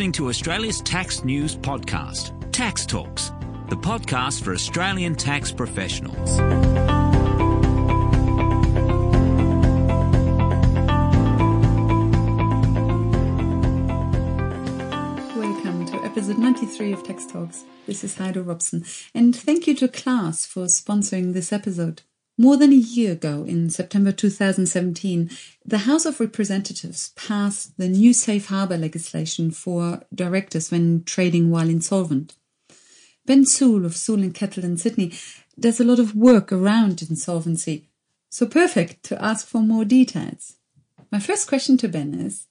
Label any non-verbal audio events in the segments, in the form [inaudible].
listening to Australia's tax news podcast, Tax Talks, the podcast for Australian tax professionals. Welcome to episode 93 of Tax Talks. This is Heidi Robson, and thank you to Class for sponsoring this episode. More than a year ago, in September 2017, the House of Representatives passed the new safe harbor legislation for directors when trading while insolvent. Ben Sewell of Sewell and Kettle in Sydney does a lot of work around insolvency, so perfect to ask for more details. My first question to Ben is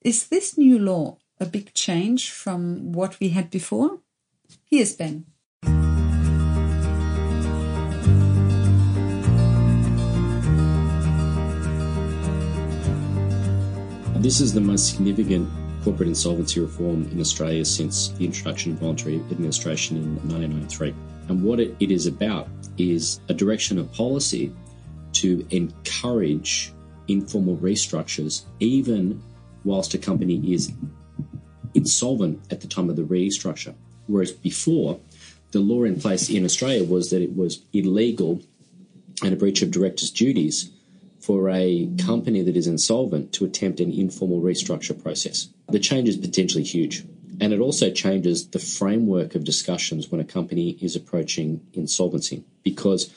Is this new law a big change from what we had before? Here's Ben. This is the most significant corporate insolvency reform in Australia since the introduction of voluntary administration in 1993. And what it, is about is a direction of policy to encourage informal restructures, even whilst a company is insolvent at the time of the restructure. Whereas before, the law in place in Australia was that it was illegal and a breach of directors' duties for a company that is insolvent to attempt an informal restructure process. The change is potentially huge. And it also changes the framework of discussions when a company is approaching insolvency. Because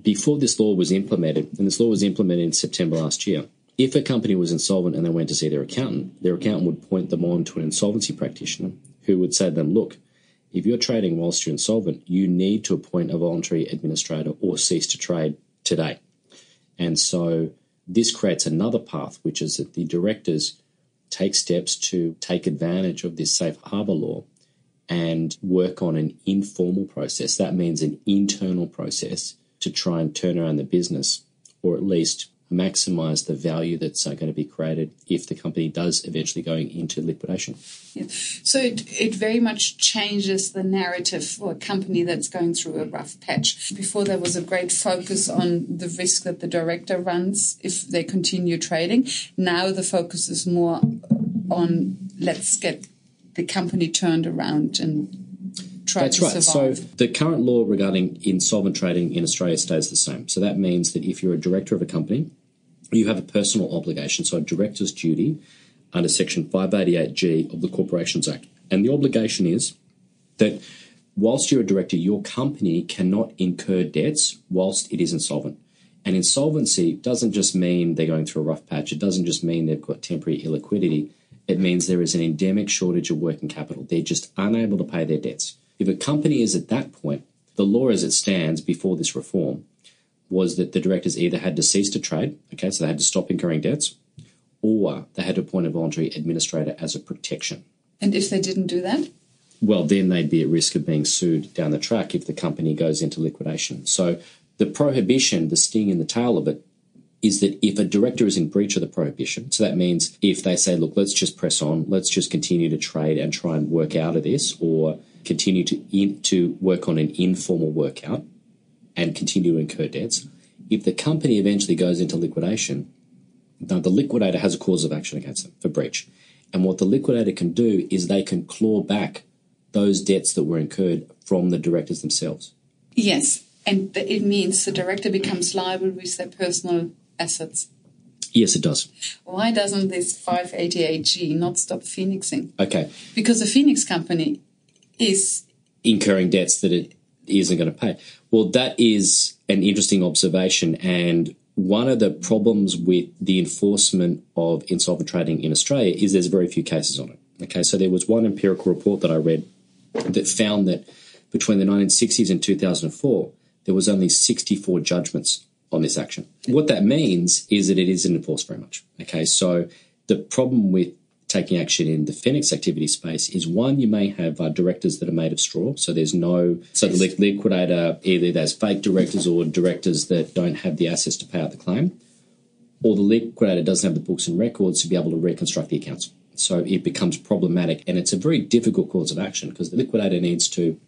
before this law was implemented, and this law was implemented in September last year, if a company was insolvent and they went to see their accountant, their accountant would point them on to an insolvency practitioner who would say to them, look, if you're trading whilst you're insolvent, you need to appoint a voluntary administrator or cease to trade today. And so this creates another path, which is that the directors take steps to take advantage of this safe harbour law and work on an informal process. That means an internal process to try and turn around the business or at least maximize the value that's uh, going to be created if the company does eventually go into liquidation. Yeah. So it, it very much changes the narrative for a company that's going through a rough patch. Before there was a great focus on the risk that the director runs if they continue trading. Now the focus is more on let's get the company turned around and try That's to right. survive. So the current law regarding insolvent trading in Australia stays the same. So that means that if you're a director of a company, you have a personal obligation, so a director's duty under Section 588G of the Corporations Act. And the obligation is that whilst you're a director, your company cannot incur debts whilst it is insolvent. And insolvency doesn't just mean they're going through a rough patch, it doesn't just mean they've got temporary illiquidity. It means there is an endemic shortage of working capital. They're just unable to pay their debts. If a company is at that point, the law as it stands before this reform was that the directors either had to cease to trade, okay, so they had to stop incurring debts, or they had to appoint a voluntary administrator as a protection. and if they didn't do that, Well, then they'd be at risk of being sued down the track if the company goes into liquidation. So the prohibition, the sting in the tail of it, is that if a director is in breach of the prohibition, so that means if they say, look, let's just press on, let's just continue to trade and try and work out of this, or continue to in, to work on an informal workout and continue to incur debts. If the company eventually goes into liquidation, now the liquidator has a cause of action against them for breach. And what the liquidator can do is they can claw back those debts that were incurred from the directors themselves. yes, and it means the director becomes liable with their personal assets. Yes, it does. Why doesn't this 588G not stop phoenixing? Okay. Because the Phoenix company is Incurring debts that it isn't going to pay. Well, that is an interesting observation. And one of the problems with the enforcement of insolvent trading in Australia is there's very few cases on it. Okay. So there was one empirical report that I read that found that between the 1960s and 2004, there was only 64 judgments on this action. What that means is that it isn't enforced very much. Okay, so the problem with taking action in the Phoenix activity space is one, you may have uh, directors that are made of straw, so there's no so the li- liquidator either there's fake directors or directors that don't have the assets to pay out the claim, or the liquidator doesn't have the books and records to be able to reconstruct the accounts. So it becomes problematic, and it's a very difficult cause of action because the liquidator needs to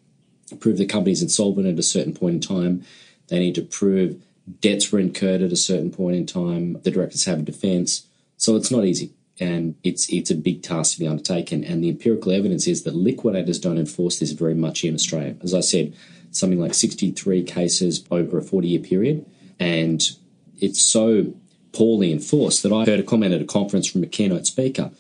prove the company's insolvent at a certain point in time. They need to prove debts were incurred at a certain point in time. The directors have a defence. So it's not easy. And it's it's a big task to be undertaken. And the empirical evidence is that liquidators don't enforce this very much in Australia. As I said, something like 63 cases over a 40 year period, and it's so poorly enforced that I heard a comment at a conference from a keynote speaker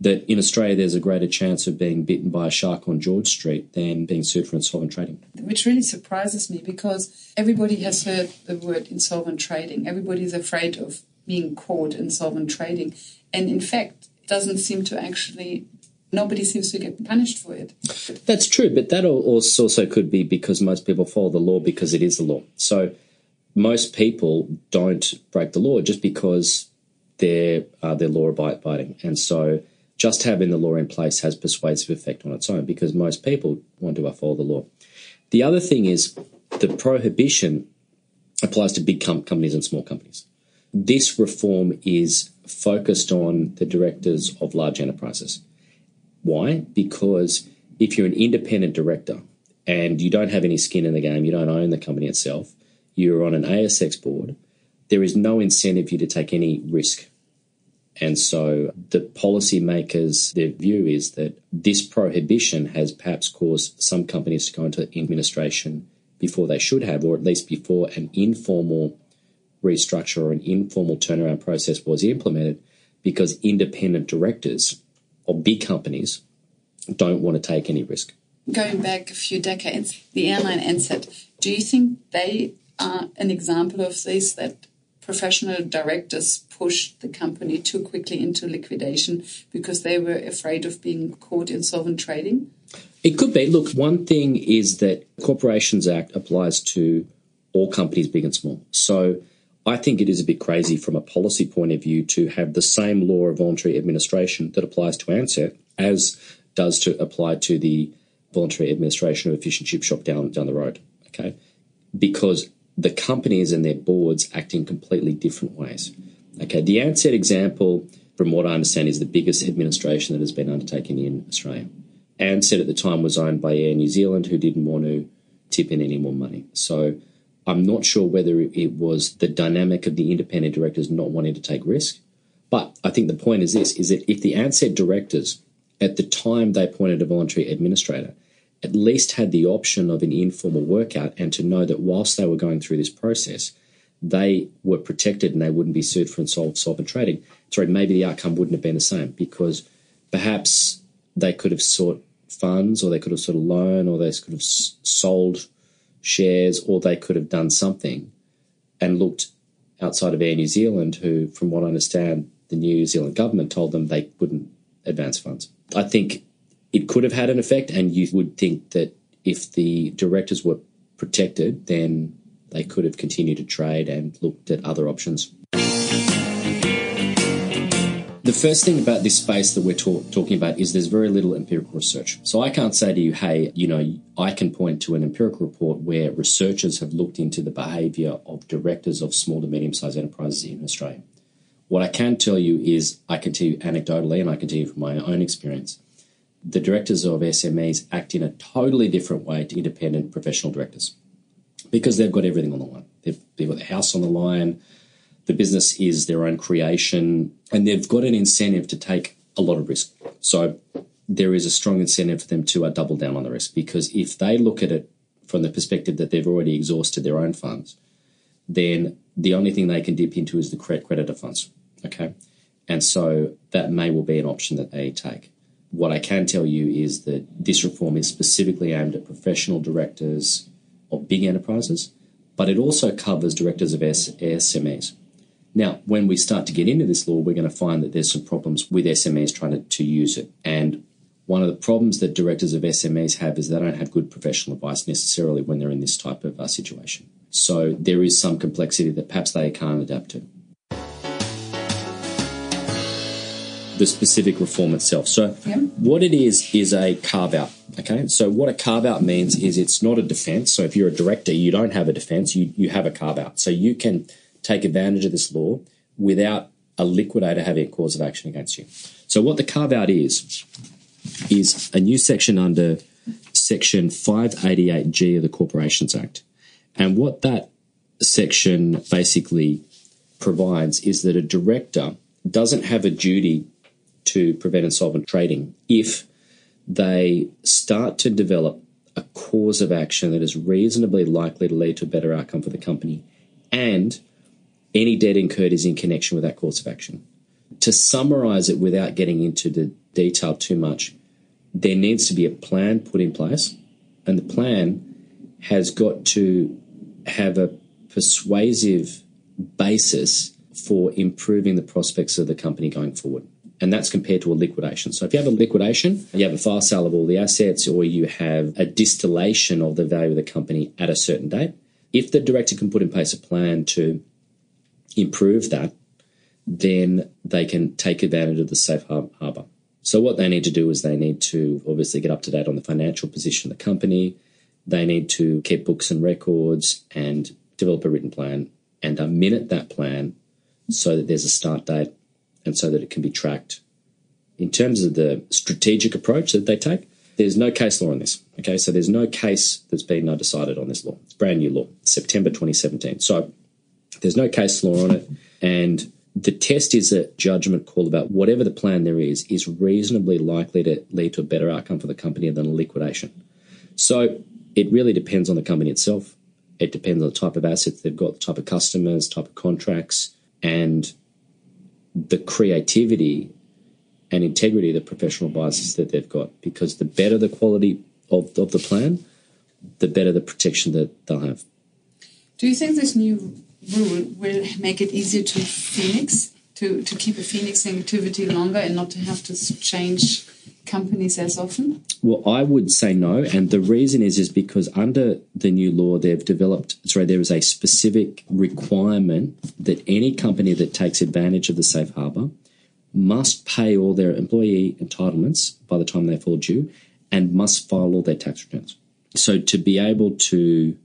that in Australia there's a greater chance of being bitten by a shark on George Street than being sued for insolvent trading. Which really surprises me because everybody has heard the word insolvent trading. Everybody's afraid of being caught insolvent trading. And in fact, it doesn't seem to actually nobody seems to get punished for it. That's true, but that also could be because most people follow the law because it is the law. So most people don't break the law just because they're uh, they're law abiding, and so just having the law in place has persuasive effect on its own because most people want to follow the law. The other thing is the prohibition applies to big com- companies and small companies. This reform is focused on the directors of large enterprises. Why? Because if you're an independent director and you don't have any skin in the game, you don't own the company itself, you're on an ASX board, there is no incentive for you to take any risk. And so the policymakers, their view is that this prohibition has perhaps caused some companies to go into administration before they should have, or at least before an informal restructure or an informal turnaround process was implemented, because independent directors of big companies don't want to take any risk. Going back a few decades, the airline Ansett, do you think they are an example of this that professional directors pushed the company too quickly into liquidation because they were afraid of being caught insolvent trading? It could be. Look, one thing is that Corporations Act applies to all companies, big and small. So I think it is a bit crazy from a policy point of view to have the same law of voluntary administration that applies to Ansett as does to apply to the voluntary administration of a fish and chip shop down down the road. Okay, because the companies and their boards act in completely different ways. Okay, the Ansett example, from what I understand, is the biggest administration that has been undertaken in Australia. Ansett at the time was owned by Air New Zealand, who didn't want to tip in any more money. So I'm not sure whether it was the dynamic of the independent directors not wanting to take risk. But I think the point is this is that if the Ansett directors, at the time they appointed a voluntary administrator, at least had the option of an informal workout and to know that whilst they were going through this process, they were protected and they wouldn't be sued for insolvent trading. Sorry, maybe the outcome wouldn't have been the same because perhaps they could have sought funds or they could have sought a loan or they could have sold shares or they could have done something and looked outside of Air New Zealand, who, from what I understand, the New Zealand government told them they wouldn't advance funds. I think it could have had an effect, and you would think that if the directors were protected, then they could have continued to trade and looked at other options. The first thing about this space that we're talk- talking about is there's very little empirical research. So I can't say to you, hey, you know, I can point to an empirical report where researchers have looked into the behaviour of directors of small to medium sized enterprises in Australia. What I can tell you is I can tell you anecdotally and I can tell you from my own experience the directors of SMEs act in a totally different way to independent professional directors because they've got everything on the line. They've, they've got the house on the line, the business is their own creation, and they've got an incentive to take a lot of risk. So there is a strong incentive for them to uh, double down on the risk because if they look at it from the perspective that they've already exhausted their own funds, then the only thing they can dip into is the credit creditor funds. Okay. And so that may well be an option that they take. What I can tell you is that this reform is specifically aimed at professional directors of big enterprises, but it also covers directors of SMEs. Now, when we start to get into this law, we're going to find that there's some problems with SMEs trying to, to use it. And one of the problems that directors of SMEs have is they don't have good professional advice necessarily when they're in this type of uh, situation. So there is some complexity that perhaps they can't adapt to. the specific reform itself. So, yeah. what it is is a carve out. Okay, so what a carve out means is it's not a defense. So, if you're a director, you don't have a defense, you, you have a carve out. So, you can take advantage of this law without a liquidator having a cause of action against you. So, what the carve out is, is a new section under Section 588G of the Corporations Act. And what that section basically provides is that a director doesn't have a duty to prevent insolvent trading if they start to develop a cause of action that is reasonably likely to lead to a better outcome for the company and any debt incurred is in connection with that course of action. To summarize it without getting into the detail too much, there needs to be a plan put in place, and the plan has got to have a persuasive basis for improving the prospects of the company going forward. And that's compared to a liquidation. So if you have a liquidation, you have a fire sale of all the assets, or you have a distillation of the value of the company at a certain date, if the director can put in place a plan to improve that, then they can take advantage of the safe harbor. So what they need to do is they need to obviously get up to date on the financial position of the company. They need to keep books and records and develop a written plan and minute that plan so that there's a start date and so that it can be tracked. In terms of the strategic approach that they take, there's no case law on this. Okay, so there's no case that's been decided on this law. It's brand new law, September 2017. So there's no case law on it. And the test is a judgment call about whatever the plan there is, is reasonably likely to lead to a better outcome for the company than a liquidation. So it really depends on the company itself. It depends on the type of assets they've got, the type of customers, type of contracts, and the creativity and integrity of the professional advisors that they've got. Because the better the quality of, of the plan, the better the protection that they'll have. Do you think this new rule will make it easier to phoenix, to, to keep a phoenix activity longer and not to have to change companies as often? Well, I would say no, and the reason is is because under the new law, they've developed. Sorry, there is a specific requirement that any company that takes advantage of the safe harbour must pay all their employee entitlements by the time they fall due, and must file all their tax returns. So to be able to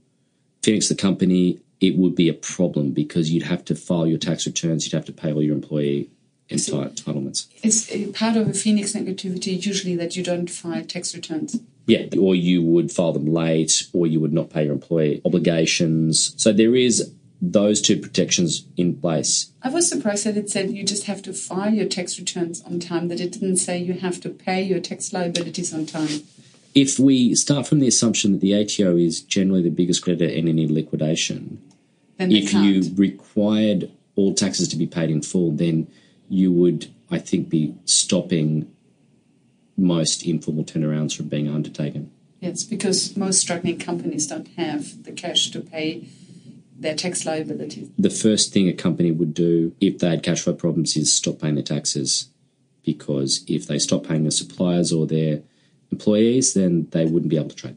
phoenix the company, it would be a problem because you'd have to file your tax returns, you'd have to pay all your employee entitlements. It's uh, part of a Phoenix activity usually that you don't file tax returns? Yeah, or you would file them late, or you would not pay your employee obligations. So there is those two protections in place. I was surprised that it said you just have to file your tax returns on time, that it didn't say you have to pay your tax liabilities on time. If we start from the assumption that the ATO is generally the biggest creditor in any liquidation, then if you required all taxes to be paid in full, then you would, I think, be stopping most informal turnarounds from being undertaken. Yes, because most struggling companies don't have the cash to pay their tax liabilities. The first thing a company would do if they had cash flow problems is stop paying their taxes. Because if they stop paying their suppliers or their employees, then they wouldn't be able to trade.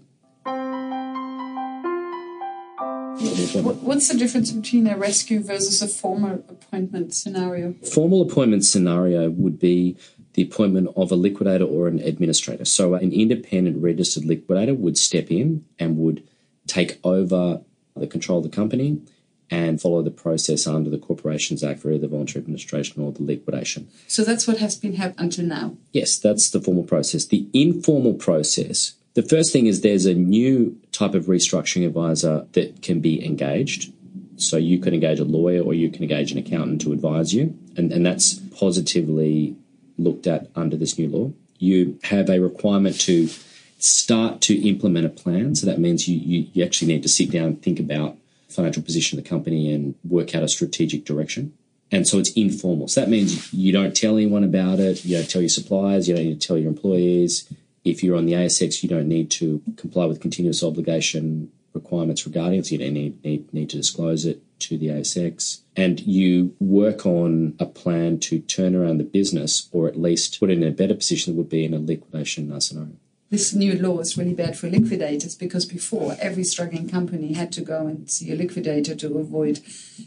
What's the difference between a rescue versus a formal appointment scenario? Formal appointment scenario would be the appointment of a liquidator or an administrator. So, an independent registered liquidator would step in and would take over the control of the company and follow the process under the Corporations Act for either voluntary administration or the liquidation. So that's what has been happened until now? Yes, that's the formal process. The informal process the first thing is there's a new type of restructuring advisor that can be engaged. So you can engage a lawyer or you can engage an accountant to advise you, and, and that's positively looked at under this new law. You have a requirement to start to implement a plan. So that means you, you, you actually need to sit down and think about financial position of the company and work out a strategic direction. And so it's informal. So that means you don't tell anyone about it. You don't tell your suppliers. You don't tell your employees. If you're on the ASX, you don't need to comply with continuous obligation requirements regarding it. So you don't need, need, need to disclose it to the ASX. And you work on a plan to turn around the business or at least put it in a better position that would be in a liquidation uh, scenario this new law is really bad for liquidators because before every struggling company had to go and see a liquidator to avoid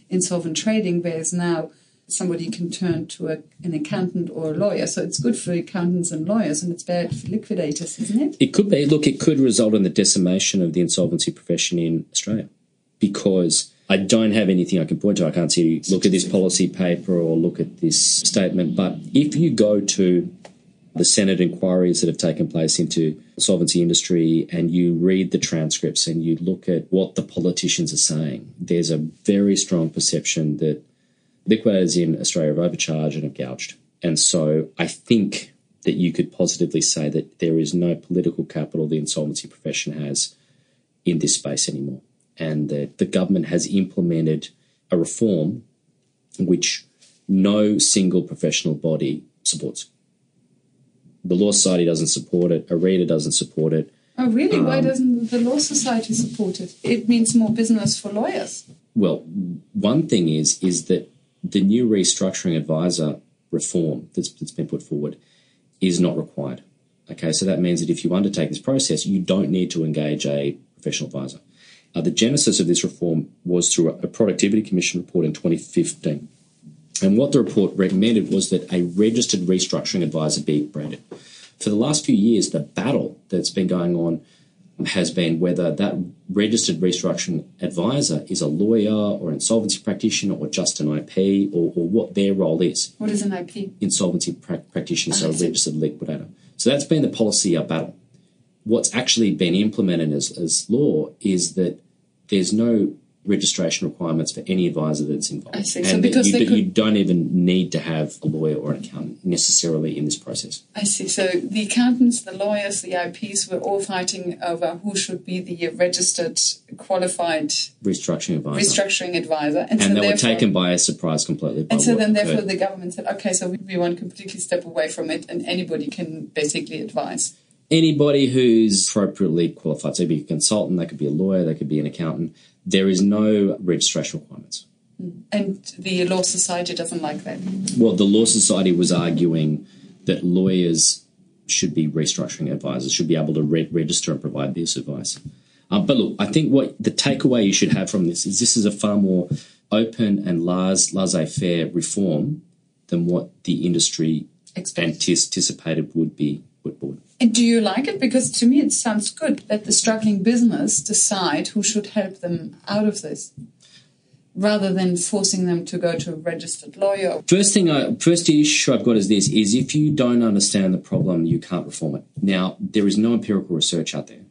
insolvent trading, whereas now somebody can turn to a, an accountant or a lawyer. So it's good for accountants and lawyers, and it's bad for liquidators, isn't it? It could be. Look, it could result in the decimation of the insolvency profession in Australia because I don't have anything I can point to. I can't see, look at this policy paper or look at this statement. But if you go to the Senate inquiries that have taken place into solvency industry and you read the transcripts and you look at what the politicians are saying, there's a very strong perception that liquidators in Australia have overcharged and have gouged. And so I think that you could positively say that there is no political capital the insolvency profession has in this space anymore. And that the government has implemented a reform which no single professional body supports. The Law Society doesn't support it, ARITA doesn't support it. Oh, really? Why um, doesn't the Law Society support it? It means more business for lawyers. Well, one thing is is that the new restructuring advisor reform that's, that's been put forward is not required. Okay, so that means that if you undertake this process, you don't need to engage a professional advisor. Uh, the genesis of this reform was through a, Productivity Commission report in 2015. And what the report recommended was that a registered restructuring advisor be branded. For the last few years, the battle that's been going on has been whether that registered restructuring advisor is a lawyer or insolvency practitioner or just an IP or, or what their role is. What is an IP? Insolvency pra- practitioner, so Ah, I a registered liquidator. So that's been the policy uh, battle. What's actually been implemented as, as law is that there's no registration requirements for any advisor that's involved. I see. And that because you, you don't even need to have a lawyer or an accountant necessarily in this process. I see. So the accountants, the lawyers, the IPs were all fighting over who should be the registered, qualified Restructuring advisor. restructuring advisor. and so they were taken by a surprise completely. And so then, therefore, occurred. the government said, okay, so we, we want to completely step away from it, and anybody can basically advise. Anybody who's appropriately qualified, so it could be a consultant, they could be a lawyer, they could be an accountant. There is no registration requirements. And the Law Society doesn't like that. Well, the Law Society was arguing that lawyers should be restructuring advisors, should be able to re- register and provide this advice. Um, but look, I think what the takeaway you should have from this is this is a far more open and laissez faire reform than what the industry Expect. anticipated would be And do you like it? Because to me, it sounds good. Let the struggling business decide who should help them out of this, rather than forcing them to go to a registered lawyer. First thing, I, first issue I've got is this: is if you don't understand the problem, you can't reform it. Now, there is no empirical research out there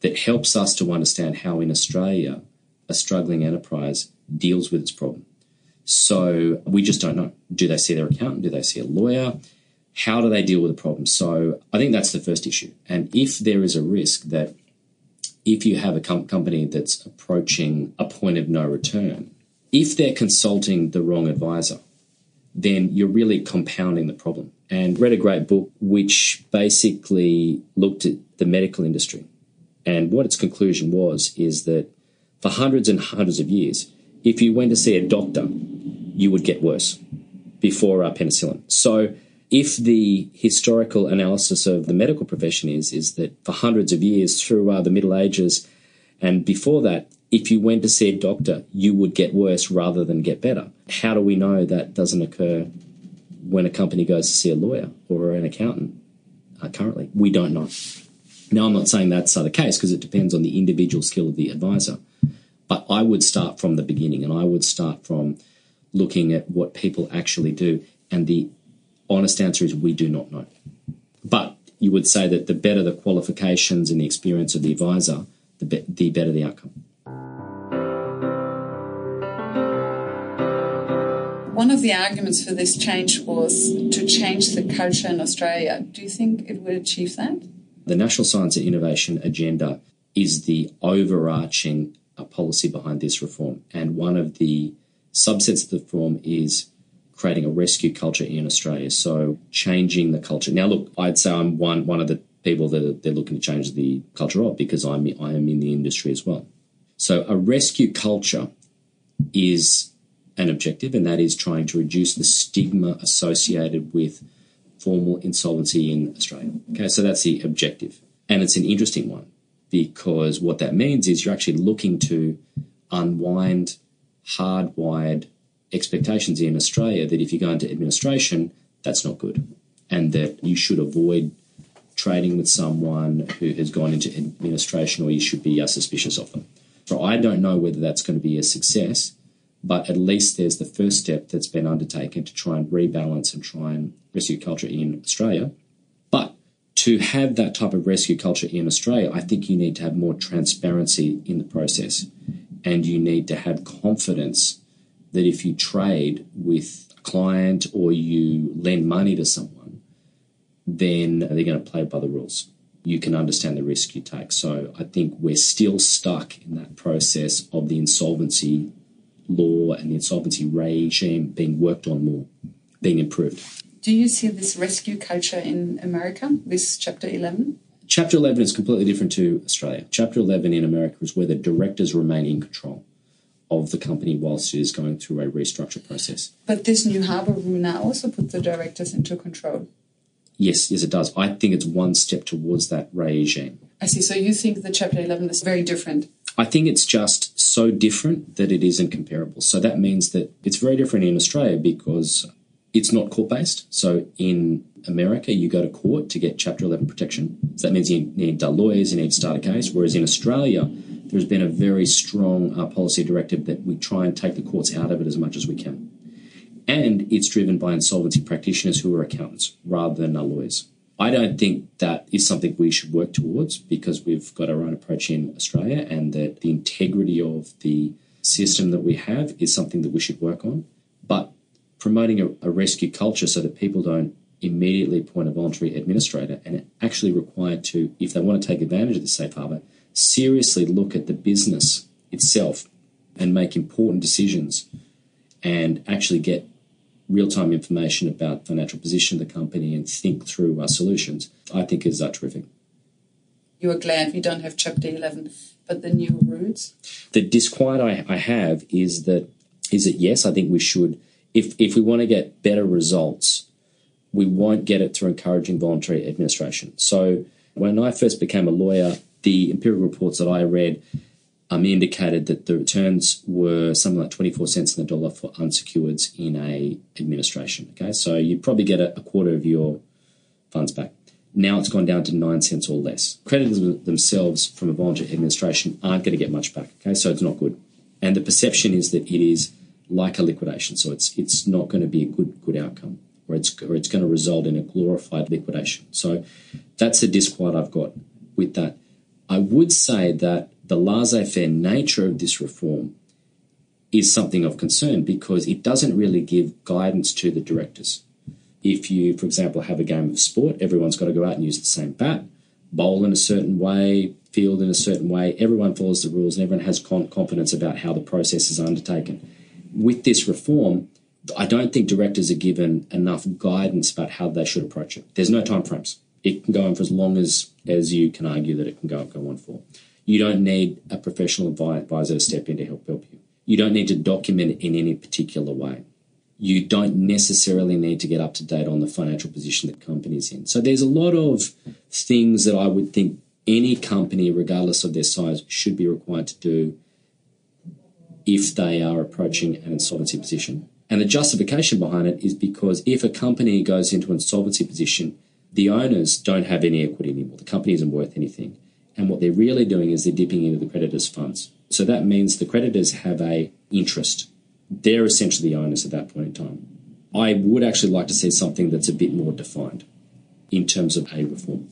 that helps us to understand how in Australia a struggling enterprise deals with its problem. So we just don't know. Do they see their accountant? Do they see a lawyer? How do they deal with the problem? So I think that's the first issue. And if there is a risk that if you have a com- company that's approaching a point of no return, if they're consulting the wrong advisor, then you're really compounding the problem. And read a great book which basically looked at the medical industry. And what its conclusion was is that for hundreds and hundreds of years, if you went to see a doctor, you would get worse before uh, penicillin. So if the historical analysis of the medical profession is is that for hundreds of years through uh, the Middle Ages and before that, if you went to see a doctor, you would get worse rather than get better. How do we know that doesn't occur when a company goes to see a lawyer or an accountant? Uh, currently, we don't know. Now, I'm not saying that's uh, the case because it depends on the individual skill of the advisor. But I would start from the beginning and I would start from looking at what people actually do. And the honest answer is we do not know. But you would say that the better the qualifications and the experience of the advisor, the, be- the better the outcome. One of the arguments for this change was to change the culture in Australia. Do you think it would achieve that? The National Science and Innovation Agenda is the overarching uh, policy behind this reform. And one of the subsets of the reform is creating a rescue culture in Australia. So changing the culture. Now, look, I'd say I'm one one of the people that they're looking to change the culture of because I'm I am in the industry as well. So a rescue culture is an objective, and that is trying to reduce the stigma associated with formal insolvency in Australia. Okay, so that's the objective. And it's an interesting one because what that means is you're actually looking to unwind hardwired expectations in Australia that if you go into administration, that's not good. And that you should avoid trading with someone who has gone into administration or you should be uh, suspicious of them. So I don't know whether that's going to be a success, but at least there's the first step that's been undertaken to try and rebalance and try and rescue culture in Australia. But to have that type of rescue culture in Australia, I think you need to have more transparency in the process and you need to have confidence that if you trade with a client or you lend money to someone, then they're going to play by the rules. You can understand the risk you take. So I think we're still stuck in that process of the insolvency law and the insolvency regime being worked on more, being improved. Do you see this rescue culture in America, this Chapter 11? Chapter 11 is completely different to Australia. Chapter 11 in America is where the directors remain in control of the company whilst it is going through a restructure process. But this new harbour rule now also puts the directors into control. Yes, yes, it does. I think it's one step towards that regime. I see. So you think the Chapter 11 is very different? I think it's just so different that it isn't comparable. So that means that it's very different in Australia because it's not court based. So in America, you go to court to get Chapter 11 protection. So that means you need lawyers, you need to start a case. Whereas in Australia, there's been a very strong uh, policy directive that we try and take the courts out of it as much as we can. And it's driven by insolvency practitioners who are accountants rather than lawyers. I don't think that is something we should work towards because we've got our own approach in Australia and that the integrity of the system that we have is something that we should work on. But promoting a, a rescue culture so that people don't immediately appoint a voluntary administrator and actually required to, if they want to take advantage of the safe harbour, seriously look at the business itself and make important decisions and actually get real time information about financial position of the company and think through our solutions, I think is uh, terrific. You are glad we don't have Chapter 11, but the new routes? The disquiet I, I have is that is that yes, I think we should if if we want to get better results, we won't get it through encouraging voluntary administration. So when I first became a lawyer, the empirical reports that I read um, indicated that the returns were something like 24 cents in the dollar for unsecureds in a administration. Okay, so you'd probably get a, a quarter of your funds back. Now it's gone down to nine cents or less. Creditors themselves from a voluntary administration aren't going to get much back. Okay, so it's not good. And the perception is that it is like a liquidation, so it's it's not going to be a good good outcome, or it's or it's going to result in a glorified liquidation. So that's the disquiet I've got with that. I would say that the laissez faire nature of this reform is something of concern because it doesn't really give guidance to the directors. If you, for example, have a game of sport, everyone's got to go out and use the same bat, bowl in a certain way, field in a certain way. Everyone follows the rules and everyone has confidence about how the process is undertaken. With this reform, I don't think directors are given enough guidance about how they should approach it. There's no time frames. It can go on for as long as, as you can argue that it can go, go on for. You don't need a professional advisor to step in to help help you. You don't need to document it in any particular way. You don't necessarily need to get up to date on the financial position that company's in. So there's a lot of things that I would think any company, regardless of their size, should be required to do if they are approaching an insolvency position. And the justification behind it is because if a company goes into an insolvency position, the owners don't have any equity anymore. The company isn't worth anything. And what they're really doing is they're dipping into the creditors' funds. So that means the creditors have a interest. They're essentially the owners at that point in time. I would actually like to see something that's a bit more defined in terms of a reform.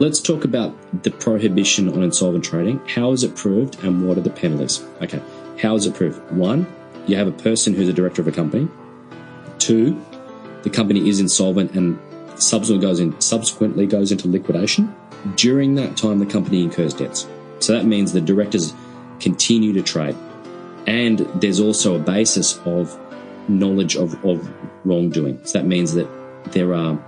Let's talk about the prohibition on insolvent trading. How is it proved and what are the penalties? Okay, how is it proved? One, you have a person who's a director of a company Two, the company is insolvent and subsequently goes, in, subsequently goes into liquidation. During that time, the company incurs debts. So that means the directors continue to trade. And there's also a basis of knowledge of, of wrongdoing. So that means that there are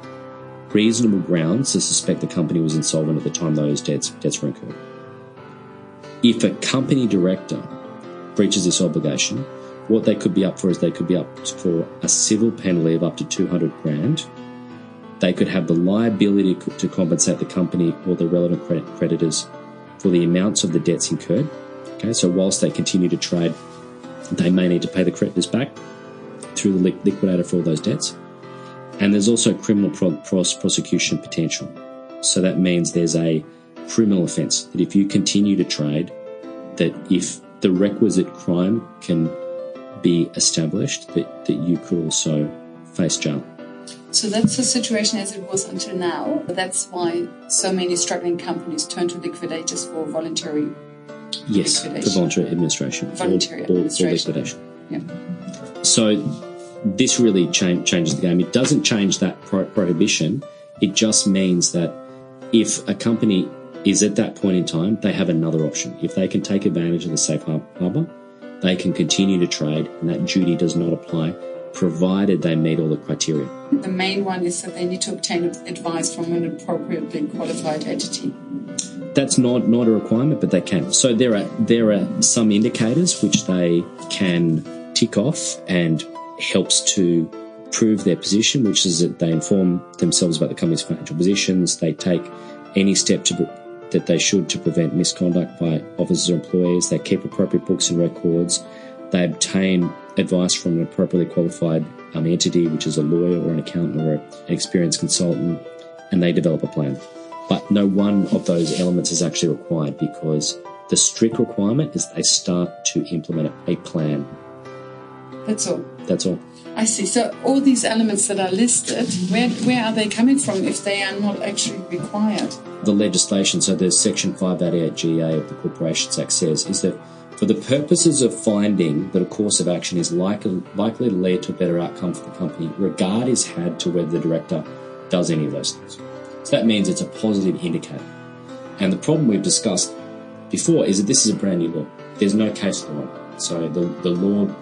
reasonable grounds to suspect the company was insolvent at the time those debts, debts were incurred. If a company director breaches this obligation, what they could be up for is they could be up for a civil penalty of up to 200 grand. They could have the liability to compensate the company or the relevant creditors for the amounts of the debts incurred. Okay, so whilst they continue to trade, they may need to pay the creditors back through the liquidator for all those debts. And there's also criminal prosecution potential. So that means there's a criminal offence that if you continue to trade, that if the requisite crime can be established, that, that you could also face jail. So that's the situation as it was until now. That's why so many struggling companies turn to liquidators for voluntary Yes, for voluntary administration. Voluntary or, administration. Or, or liquidation. Yeah. So this really cha- changes the game. It doesn't change that pro- prohibition. It just means that if a company is at that point in time, they have another option. If they can take advantage of the safe harbor, they can continue to trade and that duty does not apply provided they meet all the criteria. The main one is that they need to obtain advice from an appropriately qualified entity. That's not, not a requirement, but they can. So there are there are some indicators which they can tick off and helps to prove their position, which is that they inform themselves about the company's financial positions, they take any step to, that they should to prevent misconduct by officers or employees, they keep appropriate books and records, they obtain advice from an appropriately qualified um, entity, which is a lawyer or an accountant or an experienced consultant, and they develop a plan. But no one of those elements is actually required because the strict requirement is they start to implement a plan. That's all. That's all. I see. So all these elements that are listed, where where are they coming from if they are not actually required? The legislation, so the Section 588 GA of the Corporations Act says, is that for the purposes of finding that a course of action is likely, likely to lead to a better outcome for the company, regard is had to whether the director does any of those things. So that means it's a positive indicator. And the problem we've discussed before is that this is a brand new law. There's no case law. So the, the law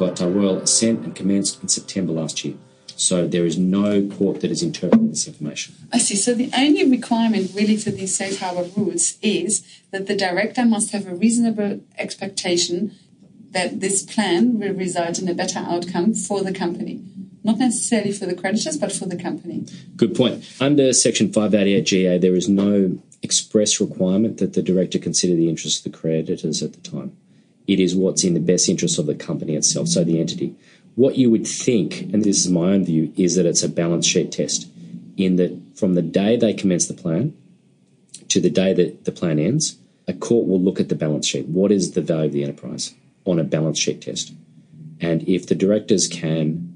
got a royal assent and commenced in September last year. So there is no court that is interpreting this information. I see. So the only requirement really for these safe harbor rules is that the director must have a reasonable expectation that this plan will result in a better outcome for the company. Not necessarily for the creditors, but for the company. Good point. Under Section 588 GA, there is no express requirement that the director consider the interests of the creditors at the time. It is what's in the best interest of the company itself, so the entity. What you would think, and this is my own view, is that it's a balance sheet test, in that from the day they commence the plan to the day that the plan ends, a court will look at the balance sheet. What is the value of the enterprise on a balance sheet test? And if the directors can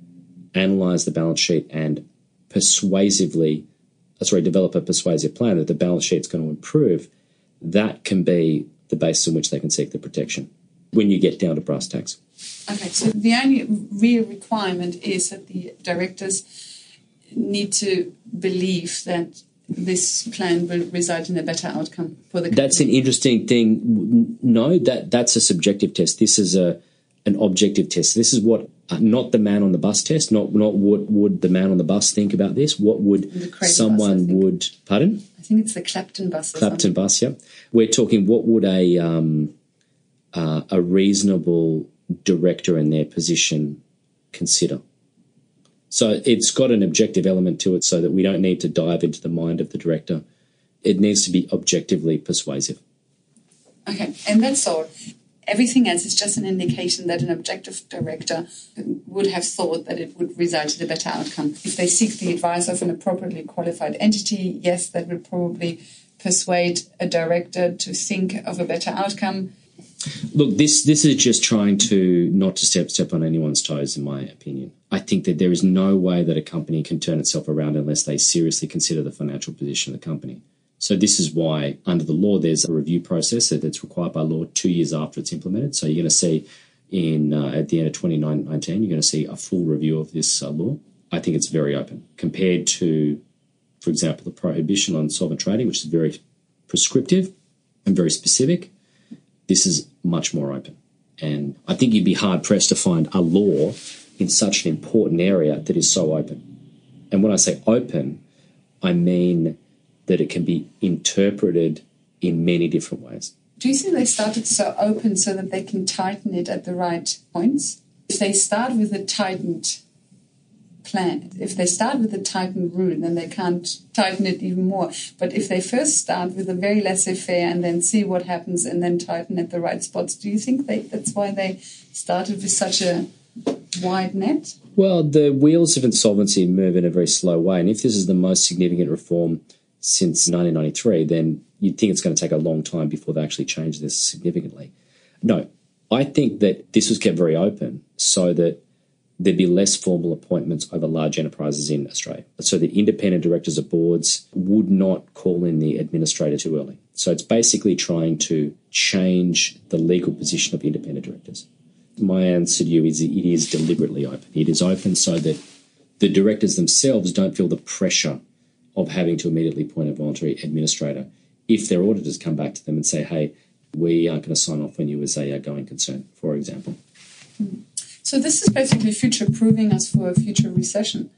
analyze the balance sheet and persuasively, uh, sorry, develop a persuasive plan that the balance sheet's going to improve, that can be the basis on which they can seek the protection when you get down to brass tacks. Okay, so the only real requirement is that the directors need to believe that this plan will result in a better outcome for the. Company. That's an interesting thing. No, that that's a subjective test. This is a an objective test. This is what uh, not the man on the bus test. Not not what would the man on the bus think about this. What would someone bus, would pardon? I think it's the Clapham bus. Clapham bus. Yeah, we're talking. What would a um, uh, a reasonable director in their position consider? So it's got an objective element to it, so that we don't need to dive into the mind of the director. It needs to be objectively persuasive. Okay, and that's all. Everything else is just an indication that an objective director would have thought that it would result in a better outcome. If they seek the advice of an appropriately qualified entity, yes, that would probably persuade a director to think of a better outcome. Look, this this is just trying to not to step step on anyone's toes, in my opinion. I think that there is no way that a company can turn itself around unless they seriously consider the financial position of the company. So this is why, under the law, there's a review process that's required by law two years after it's implemented. So you're going to see in uh, at the end of 2019, you're going to see a full review of this uh, law. I think it's very open compared to, for example, the prohibition on solvent trading, which is very prescriptive and very specific. This is much more open. And I think you'd be hard pressed to find a law in such an important area that is so open. And when I say open, I mean that it can be interpreted in many different ways. Do you think they started so open so that they can tighten it at the right points? If they start with a tightened if they start with a tightened rule, then they can't tighten it even more. But if they first start with a very laissez faire and then see what happens and then tighten at the right spots, do you think they, that's why they started with such a wide net? Well, the wheels of insolvency move in a very slow way. And if this is the most significant reform since 1993, then you'd think it's going to take a long time before they actually change this significantly. No, I think that this was kept very open so that there'd be less formal appointments over large enterprises in Australia. So that independent directors of boards would not call in the administrator too early. So it's basically trying to change the legal position of independent directors. My answer to you is it is deliberately open. It is open so that the directors themselves don't feel the pressure of having to immediately appoint a voluntary administrator if their auditors come back to them and say, hey, we aren't going to sign off on you as a going concern, for example. Hmm. So this is basically future proofing us for a future recession.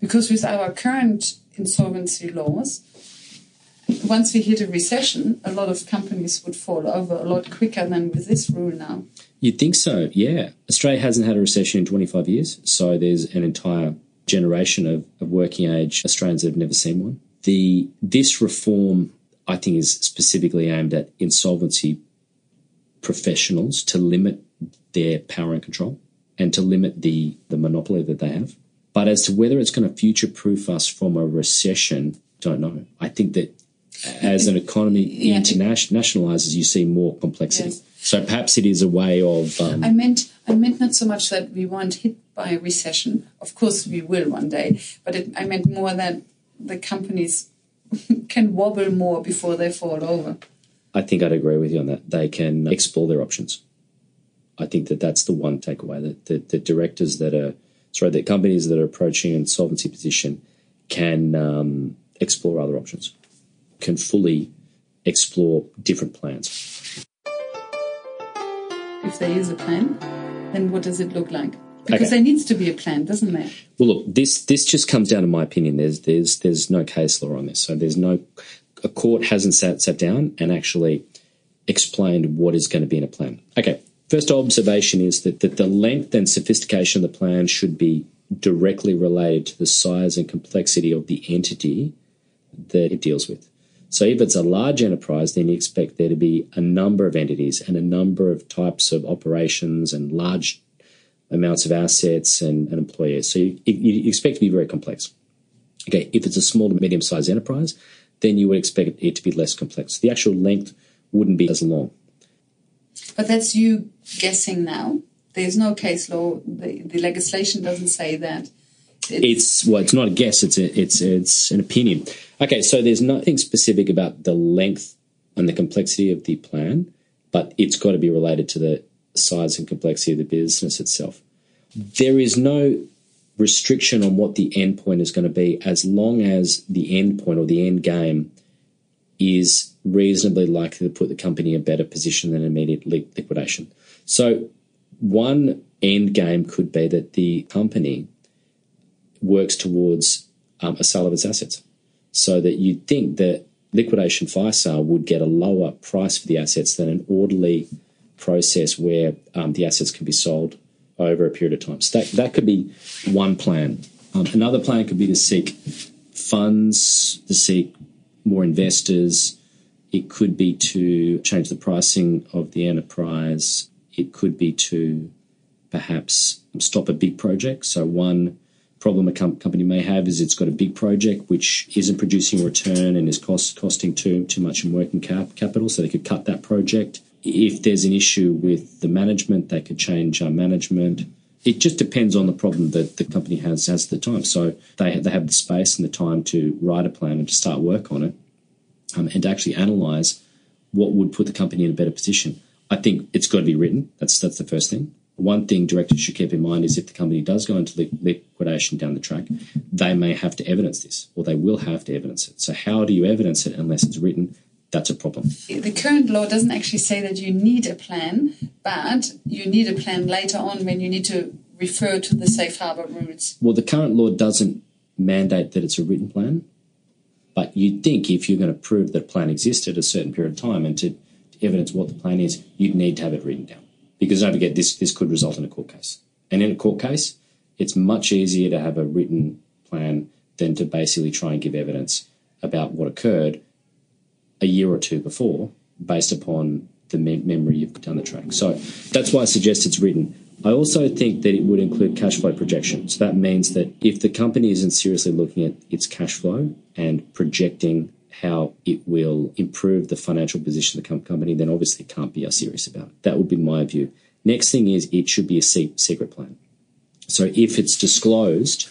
Because with our current insolvency laws, once we hit a recession, a lot of companies would fall over a lot quicker than with this rule now. You'd think so, yeah. Australia hasn't had a recession in 25 years, so there's an entire generation of, of working age Australians that have never seen one. The this reform, I think, is specifically aimed at insolvency professionals to limit their power and control and to limit the, the monopoly that they have. But as to whether it's going to future proof us from a recession, don't know. I think that as an economy [laughs] yeah. internationalizes, you see more complexity. Yes. So perhaps it is a way of. Um, I meant I meant not so much that we weren't hit by a recession. Of course, we will one day. But it, I meant more that the companies [laughs] can wobble more before they fall over. I think I'd agree with you on that. They can explore their options. I think that that's the one takeaway that the, the directors that are sorry, the companies that are approaching an solvency position can um, explore other options, can fully explore different plans. If there is a plan, then what does it look like? Because okay. there needs to be a plan, doesn't there? Well, look, this this just comes down to my opinion. There's there's there's no case law on this, so there's no a court hasn't sat sat down and actually explained what is going to be in a plan. Okay, first observation is that, that the length and sophistication of the plan should be directly related to the size and complexity of the entity that it deals with. So if it's a large enterprise, then you expect there to be a number of entities and a number of types of operations and large amounts of assets and, and employees. So you, you expect to be very complex. Okay, if it's a small to medium sized enterprise, then you would expect it to be less complex. The actual length wouldn't be as long. But that's you guessing now. There's no case law. The, the legislation doesn't say that. It's, it's well, it's not a guess. It's a, it's it's an opinion. Okay, so there's nothing specific about the length and the complexity of the plan, but it's got to be related to the size and complexity of the business itself. There is no restriction on what the end point is going to be as long as the end point or the end game is reasonably likely to put the company in a better position than immediate liquidation. So, one end game could be that the company works towards um, a sale of its assets, so that you'd think that liquidation fire sale would get a lower price for the assets than an orderly process where um, the assets can be sold over a period of time. So that, that could be one plan. Um, another plan could be to seek funds, to seek more investors. It could be to change the pricing of the enterprise. It could be to perhaps stop a big project. So, one problem a com- company may have is it's got a big project which isn't producing return and is cost- costing too, too much in working cap- capital. So, they could cut that project. If there's an issue with the management, they could change our management it just depends on the problem that the company has has the time. So they they have the space and the time to write a plan and to start work on it, um, and to actually analyze what would put the company in a better position. I think it's got to be written. That's that's the first thing. One thing directors should keep in mind is if the company does go into liquidation down the track, they may have to evidence this, or they will have to evidence it. So how do you evidence it unless it's written? that's a problem. The current law doesn't actually say that you need a plan, but you need a plan later on when you need to refer to the safe harbour rules. Well, the current law doesn't mandate that it's a written plan, but you'd think if you're going to prove that a plan existed at a certain period of time and to, evidence what the plan is, you'd need to have it written down. Because don't forget, this, this could result in a court case. And in a court case, it's much easier to have a written plan than to basically try and give evidence about what occurred a year or two before based upon the memory you've down the track. So that's why I suggest it's written. I also think that it would include cash flow projections. So that means that if the company isn't seriously looking at its cash flow and projecting how it will improve the financial position of the company, then obviously it can't be serious about it. That would be my view. Next thing is it should be a secret plan. So if it's disclosed,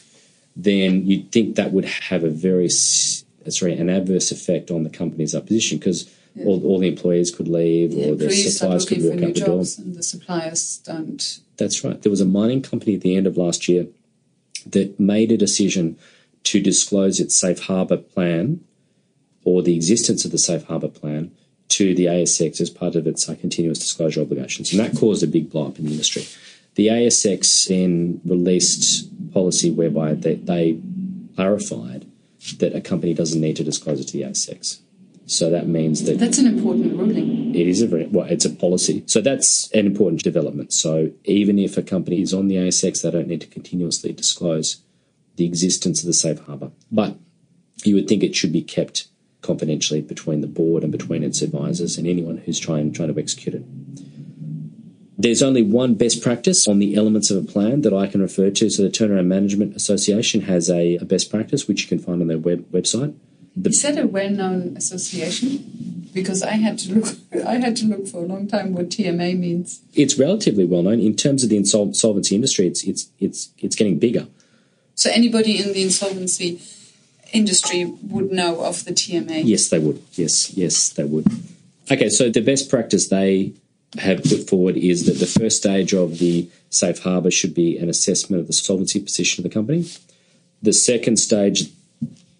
then you'd think that would have a very sorry an adverse effect on the company's position because yeah. all, all the employees could leave the or the suppliers could walk out the door. And the suppliers don't. That's right. There was a mining company at the end of last year that made a decision to disclose its safe harbour plan or the existence of the safe harbour plan to the ASX as part of its uh, continuous disclosure obligations. And that caused a big blow up in the industry. The ASX then released policy whereby they, they clarified that a company doesn't need to disclose it to the ASX. So that means that that's an important ruling. It is a very well, it's a policy. So that's an important development. So even if a company is on the ASX, they don't need to continuously disclose the existence of the safe harbour. But you would think it should be kept confidentially between the board and between its advisors and anyone who's trying trying to execute it. There's only one best practice on the elements of a plan that I can refer to. So the Turnaround Management Association has a, a best practice which you can find on their web, website. The, Is that a well-known association? Because I had to look, [laughs] I had to look for a long time what TMA means. It's relatively well known in terms of the insolvency industry. It's it's it's it's getting bigger. So anybody in the insolvency industry would know of the TMA. Yes, they would. Yes, yes, they would. Okay, so the best practice they have put forward is that the first stage of the safe harbour should be an assessment of the solvency position of the company. The second stage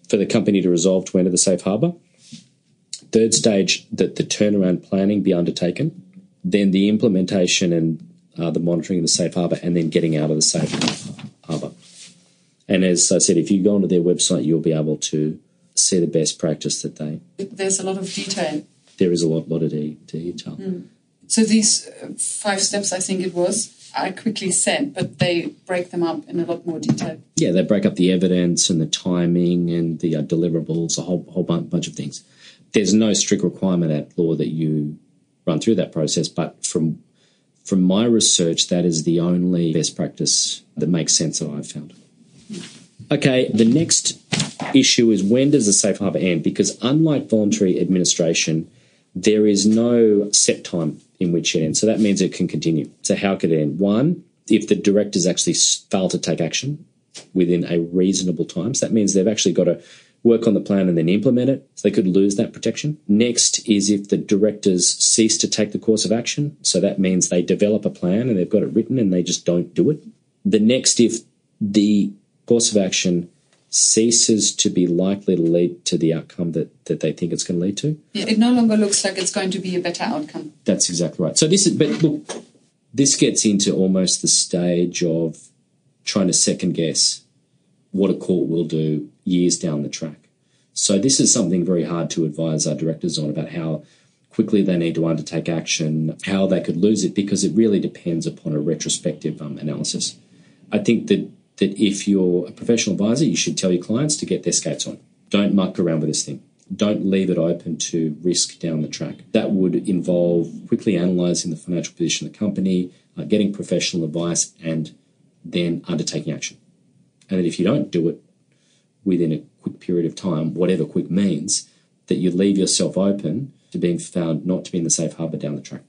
for the company to resolve to enter the safe harbour. Third stage, that the turnaround planning be undertaken. Then the implementation and uh, the monitoring of the safe harbour, and then getting out of the safe harbour. And as I said, if you go onto their website, you'll be able to see the best practice that they. There's a lot of detail. There is a lot, lot of de- detail. Mm. So these uh, five steps, I think it was, I quickly said, but they break them up in a lot more detail. Yeah, they break up the evidence and the timing and the uh, deliverables, a whole whole bunch of things. There's no strict requirement at law that you run through that process, but from from my research, that is the only best practice that makes sense that I've found. Okay, the next issue is when does the safe harbour end? Because unlike voluntary administration, there is no set time in which it ends. So that means it can continue. So how could it end? One, if the directors actually fail to take action within a reasonable time, so that means they've actually got to work on the plan and then implement it. So they could lose that protection. Next is if the directors cease to take the course of action. So that means they develop a plan and they've got it written and they just don't do it. The next, if the course of action ceases to be likely to lead to the outcome that, that they think it's going to lead to. Yeah, it no longer looks like it's going to be a better outcome. That's exactly right. So this is, but look, this gets into almost the stage of trying to second guess what a court will do years down the track. So this is something very hard to advise our directors on about how quickly they need to undertake action, how they could lose it, because it really depends upon a retrospective um, analysis. I think that that if you're a professional advisor, you should tell your clients to get their skates on. Don't muck around with this thing. Don't leave it open to risk down the track. That would involve quickly analysing the financial position of the company, uh, getting professional advice, and then undertaking action. And then if you don't do it within a quick period of time, whatever quick means, that you leave yourself open to being found not to be in the safe harbour down the track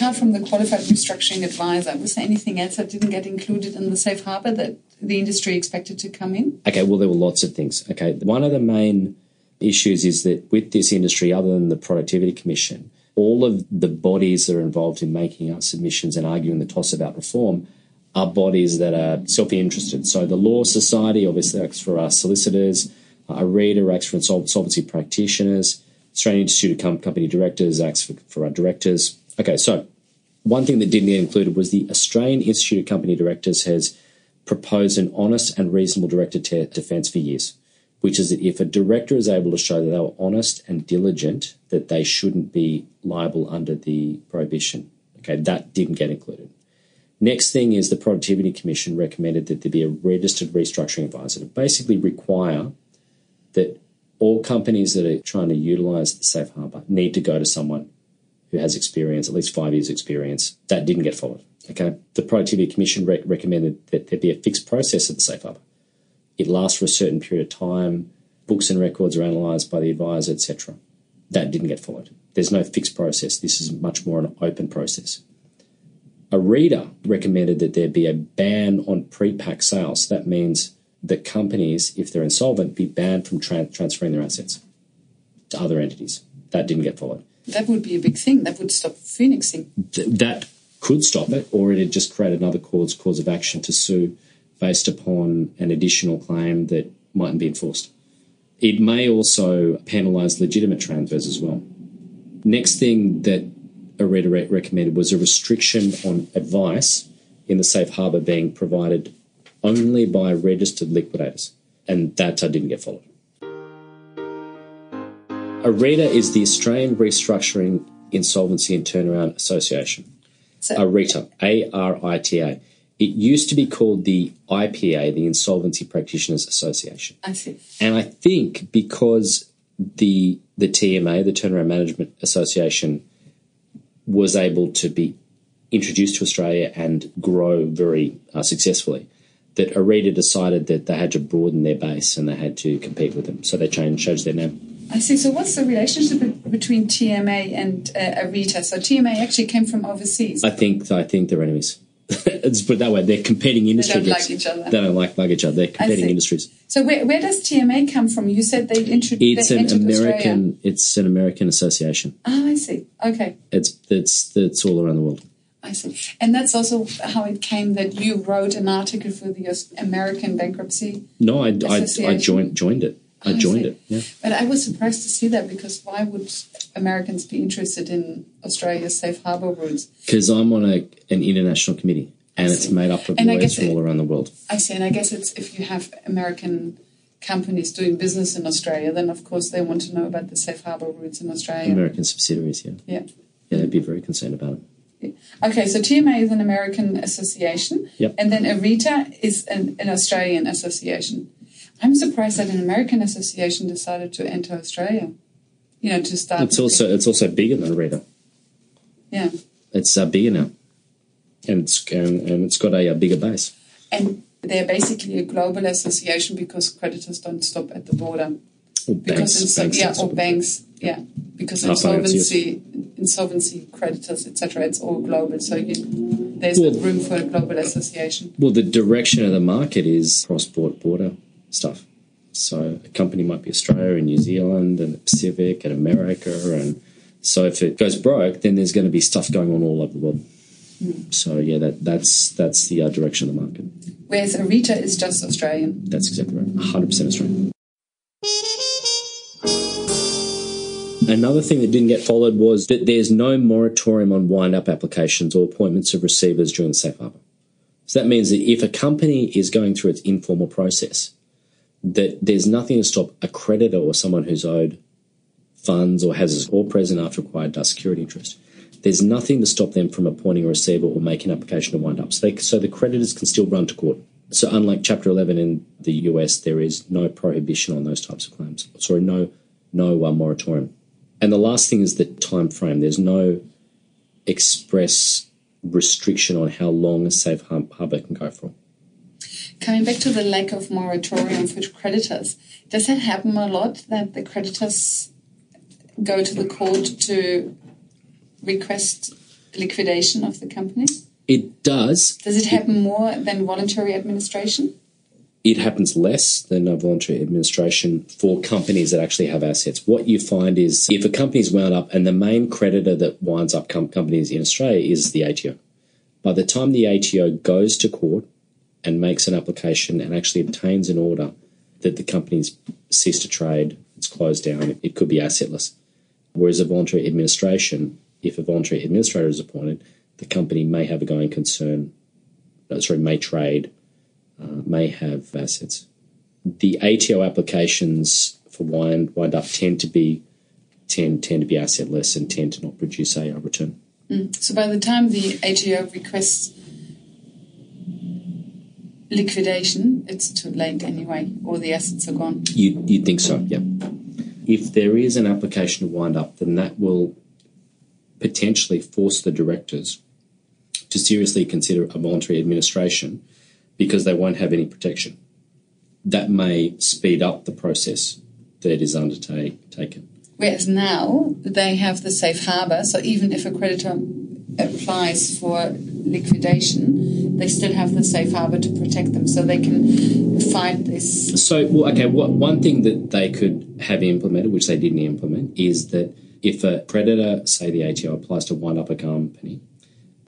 apart from the qualified restructuring advisor, was there anything else that didn't get included in the safe harbour that the industry expected to come in? Okay, well, there were lots of things. Okay, one of the main issues is that with this industry, other than the Productivity Commission, all of the bodies that are involved in making our submissions and arguing the toss about reform are bodies that are self-interested. So the Law Society obviously acts for our solicitors, ARITA acts for insolvency practitioners, Australian Institute of Company Directors acts for, for our directors, Okay, so one thing that didn't get included was the Australian Institute of Company Directors has proposed an honest and reasonable director defence for years, which is that if a director is able to show that they were honest and diligent, that they shouldn't be liable under the prohibition. Okay, that didn't get included. Next thing is the Productivity Commission recommended that there be a registered restructuring advisor to basically require that all companies that are trying to utilise the safe harbour need to go to someone who has experience, at least five years experience. That didn't get followed. Okay. The Productivity Commission rec- recommended that there be a fixed process at the safe harbour. It lasts for a certain period of time. Books and records are analysed by the advisor, etc. That didn't get followed. There's no fixed process. This is much more an open process. ARITA recommended that there be a ban on pre-pack sales. That means that companies, if they're insolvent, be banned from tra- transferring their assets to other entities. That didn't get followed. That would be a big thing. That would stop phoenixing. Th- that could stop it, or it'd just create another cause cause of action to sue based upon an additional claim that mightn't be enforced. It may also penalise legitimate transfers as well. Next thing that ARITA re- recommended was a restriction on advice in the safe harbour being provided only by registered liquidators, and that uh, didn't get followed. ARITA is the Australian Restructuring, Insolvency and Turnaround Association. So, ARITA, A R I T A. It used to be called the IPA, the Insolvency Practitioners Association. I see. And I think because the the TMA, the Turnaround Management Association, was able to be introduced to Australia and grow very uh, successfully, that ARITA decided that they had to broaden their base and they had to compete with them. So they changed, changed their name. I see. So, what's the relationship between TMA and uh, ARITA? So, TMA actually came from overseas. I think I think they're enemies. [laughs] Let's put it that way. They're competing industry don't like each other. They don't like, like each other. They're competing industries. So, where, where does TMA come from? You said they introduced. It's they an entered Australia. American. It's an American association. Oh, I see. Okay. It's it's it's all around the world. I see. And that's also how it came that you wrote an article for the American bankruptcy. No, I, I, I joined joined it. I joined it. Yeah. But I was surprised to see that because why would Americans be interested in Australia's safe harbour rules? Because I'm on a, an international committee and it's made up of And lawyers from it- all around the world. I see, and I guess it's if you have American companies doing business in Australia, then of course they want to know about the safe harbour routes in Australia. American subsidiaries, yeah. Yeah. Yeah, they'd be very concerned about it. Okay, so TMA is an American association, Yep. and then ARITA is an, an Australian association. I'm surprised that an American association decided to enter Australia. You know, to start. It's also it's also bigger than ARITA. yeah, It's uh, bigger now, and it's and, and it's got a, a bigger base. and they're basically a global association because creditors don't stop at the border. Or Because banks, yeah, or banks, yeah, because Ah, finance, yes. insolvency, insolvency creditors, etc. It's all global, so you, there's Well- room for a global association. Well, the direction of the market is cross-border border stuff. So a company might be Australia and New Zealand and the Pacific and America, and so if it goes broke, then there's going to be stuff going on all over the world. So yeah, that that's that's the uh, direction of the market. Whereas ARITA is just Australian. That's exactly right. 100% Australian. Another thing that didn't get followed was that there's no moratorium on wind up applications or appointments of receivers during the safe harbour. So that means that if a company is going through its informal process, that there's nothing to stop a creditor or someone who's owed funds or has or present after acquired uh, security interest. There's nothing to stop them from appointing a receiver or making an application to wind up. So, they, so the creditors can still run to court. So unlike Chapter 11 in the US, there is no prohibition on those types of claims. Sorry, no no uh, moratorium. And the last thing is the time frame. There's no express restriction on how long a safe harbour can go for. Coming back to the lack of moratorium for creditors, does that happen a lot that the creditors go to the court to request liquidation of the company? It does. Does it happen more than voluntary administration? it happens less than a voluntary administration for companies that actually have assets. What you find is if a company's wound up and the main creditor that winds up com- companies in Australia is the ATO, by the time the ATO goes to court and makes an application and actually obtains an order that the company's ceased to trade, it's closed down, it could be assetless. Whereas a voluntary administration, if a voluntary administrator is appointed, the company may have a going concern, uh, sorry, may trade uh, may have assets. The ATO applications for wind wind up tend to be tend tend to be assetless and tend to not produce a, a return. So by the time the ATO requests liquidation, it's too late anyway, or the assets are gone. You you'd think so, yeah. If there is an application to wind up, then that will potentially force the directors to seriously consider a voluntary administration because they won't have any protection. That may speed up the process that is undertaken. Whereas now they have the safe harbour, so even if a creditor applies for liquidation, they still have the safe harbor to protect them, so they can fight this. So, well, okay, what, one thing that they could have implemented, which they didn't implement, is that if a creditor, say the ATO, applies to wind up a company,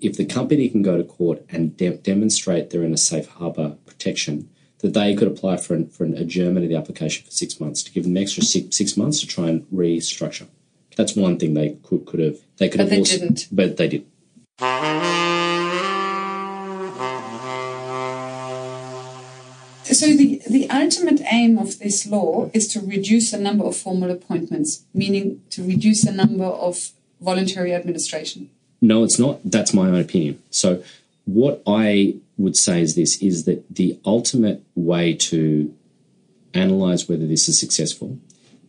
if the company can go to court and de- demonstrate they're in a safe harbor protection, that they could apply for, an, for an adjournment of the application for six months to give them an extra six, six months to try and restructure. That's one thing they could could have. They could But have they also, didn't. But they did. So the, the ultimate aim of this law is to reduce the number of formal appointments, meaning to reduce the number of voluntary administration. No, it's not. That's my own opinion. So, what I would say is this: is that the ultimate way to analyze whether this is successful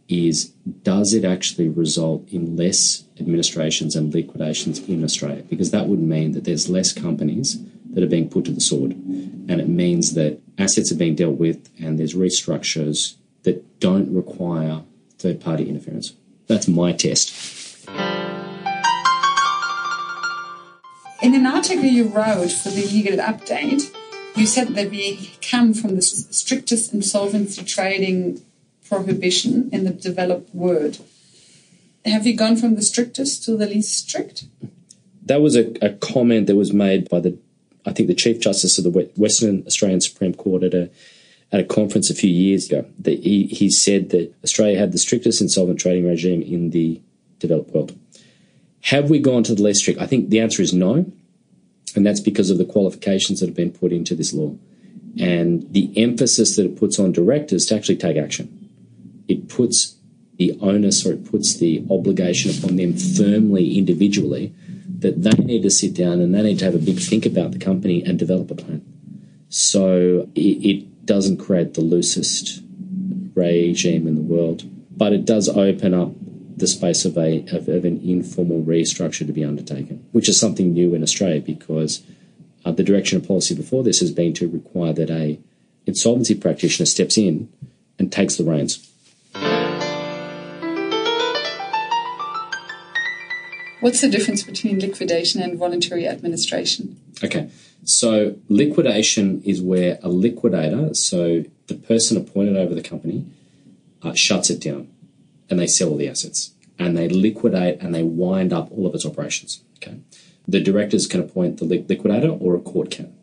is does it actually result in less administrations and liquidations in Australia? Because that would mean that there's less companies that are being put to the sword, and it means that assets are being dealt with, and there's restructures that don't require third-party interference. That's my test. In an article you wrote for the legal update, you said that we come from the strictest insolvency trading prohibition in the developed world. Have you gone from the strictest to the least strict? that was a, a comment that was made by the, I think the Chief Justice of the Western Australian Supreme Court at a at a conference a few years ago. He, he said that Australia had the strictest insolvent trading regime in the developed world. Have we gone to the less strict? I think the answer is no, and that's because of the qualifications that have been put into this law and the emphasis that it puts on directors to actually take action. It puts the onus or it puts the obligation upon them firmly individually that they need to sit down and they need to have a big think about the company and develop a plan. So it, it doesn't create the loosest regime in the world, but it does open up the space of a of, of an informal restructure to be undertaken, which is something new in Australia because uh, the direction of policy before this has been to require that a insolvency practitioner steps in and takes the reins. What's the difference between liquidation and voluntary administration? Okay, so liquidation is where a liquidator, so the person appointed over the company, uh, shuts it down and they sell all the assets and they liquidate and they wind up all of its operations. Okay, the directors can appoint the li- liquidator or a court can.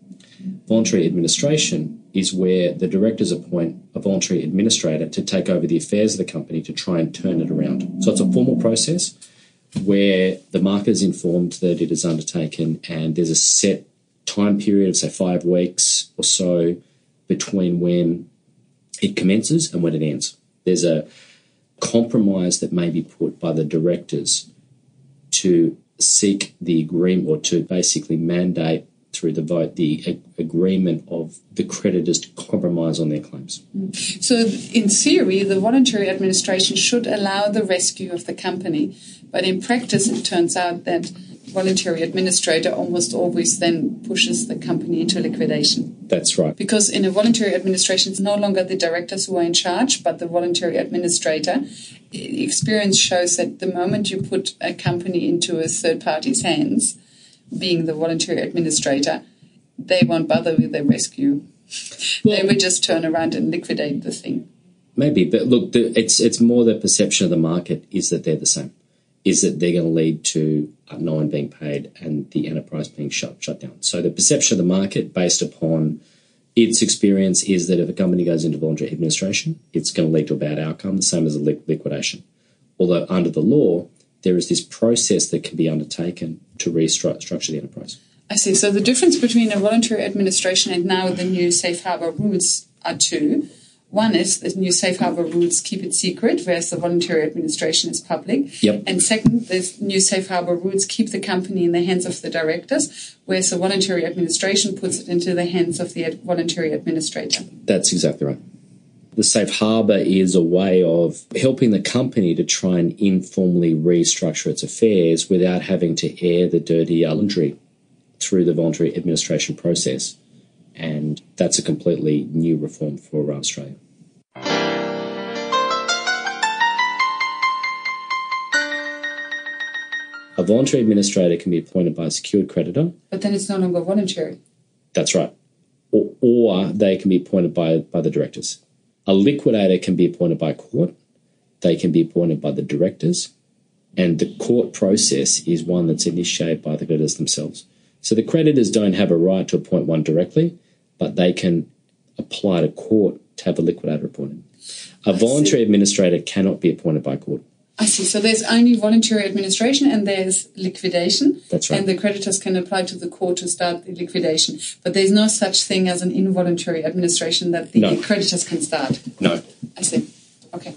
Voluntary administration is where the directors appoint a voluntary administrator to take over the affairs of the company to try and turn it around. So it's a formal process where the market is informed that it is undertaken and there's a set time period of say five weeks or so between when it commences and when it ends. There's a compromise that may be put by the directors to seek the agreement or to basically mandate through the vote the a- agreement of the creditors to compromise on their claims. Mm. So, in theory, the voluntary administration should allow the rescue of the company, but in practice, it turns out that voluntary administrator almost always then pushes the company into liquidation. That's right. Because in a voluntary administration, it's no longer the directors who are in charge, but the voluntary administrator. Experience shows that the moment you put a company into a third party's hands, being the voluntary administrator, they won't bother with their rescue. [laughs] they would just turn around and liquidate the thing. Maybe, but look, the, it's it's more the perception of the market is that they're the same, is that they're going to lead to uh, no one being paid and the enterprise being shut shut down. So the perception of the market, based upon its experience, is that if a company goes into voluntary administration, it's going to lead to a bad outcome, the same as a liquidation. Although under the law, there is this process that can be undertaken to restructure the enterprise. I see. So the difference between a voluntary administration and now the new safe harbor rules are two. One is the new safe harbor rules keep it secret, whereas the voluntary administration is public. Yep. And second, the new safe harbor rules keep the company in the hands of the directors, whereas the voluntary administration puts it into the hands of the ad- voluntary administrator. That's exactly right. The safe harbor is a way of helping the company to try and informally restructure its affairs without having to air the dirty laundry through the voluntary administration process. And that's a completely new reform for uh, Australia. A voluntary administrator can be appointed by a secured creditor. But then it's no longer voluntary. That's right. Or, or they can be appointed by, by the directors. A liquidator can be appointed by court. They can be appointed by the directors. And the court process is one that's initiated by the creditors themselves. So the creditors don't have a right to appoint one directly, but they can apply to court to have a liquidator appointed. A voluntary administrator cannot be appointed by court. I see. So there's only voluntary administration and there's liquidation. That's right. And the creditors can apply to the court to start the liquidation. But there's no such thing as an involuntary administration that the No. creditors can start. No, I see. Okay.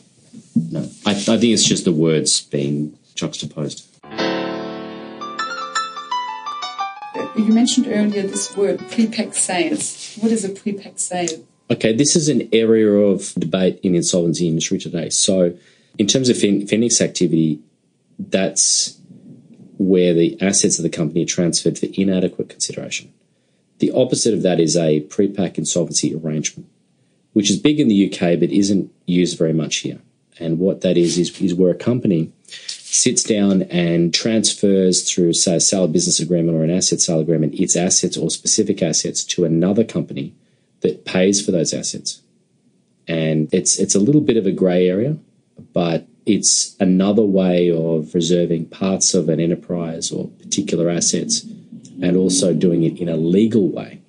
no. I, I think it's just the words being juxtaposed. You mentioned earlier this word prepack sales. What is a prepack sale? Okay, this is an area of debate in the insolvency industry today. So, in terms of fin- Phoenix activity, that's where the assets of the company are transferred for inadequate consideration. The opposite of that is a pre-pack insolvency arrangement, which is big in the UK but isn't used very much here. And what that is is, is where a company sits down and transfers through, say, a sale business agreement or an asset sale agreement, its assets or specific assets to another company that pays for those assets. And it's it's a little bit of a grey area, but it's another way of preserving parts of an enterprise or particular assets and also doing it in a legal way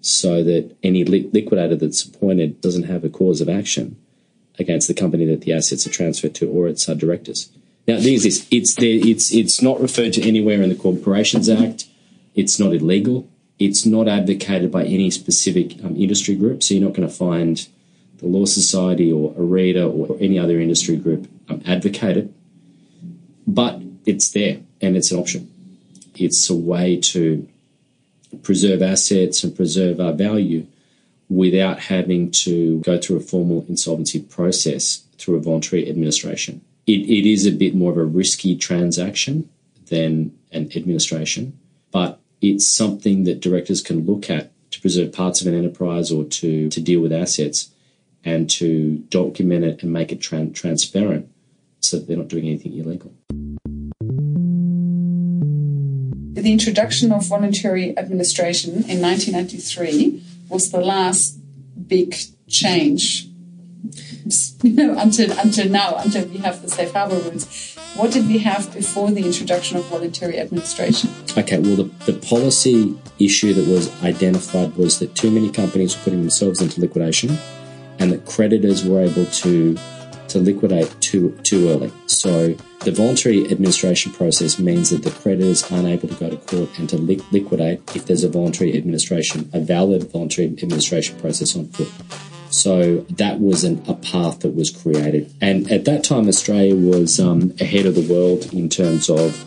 so that any li- liquidator that's appointed doesn't have a cause of action against the company that the assets are transferred to or its directors. Now, the thing is this: it's there, it's it's not referred to anywhere in the Corporations Act. It's not illegal. It's not advocated by any specific um, industry group. So you're not going to find the Law Society or ARITA or any other industry group um, advocate it. But it's there and it's an option. It's a way to preserve assets and preserve our value without having to go through a formal insolvency process through a voluntary administration. It, it is a bit more of a risky transaction than an administration, but it's something that directors can look at to preserve parts of an enterprise or to, to deal with assets and to document it and make it tran- transparent so that they're not doing anything illegal. The introduction of voluntary administration in 1993 was the last big change. [laughs] You know, until until now, until we have the safe harbor rules. What did we have before the introduction of voluntary administration? Okay, well, the, the policy issue that was identified was that too many companies were putting themselves into liquidation and that creditors were able to to liquidate too too early. So the voluntary administration process means that the creditors aren't able to go to court and to li- liquidate if there's a voluntary administration, a valid voluntary administration process on foot. So that was an, a path that was created. And at that time, Australia was um, ahead of the world in terms of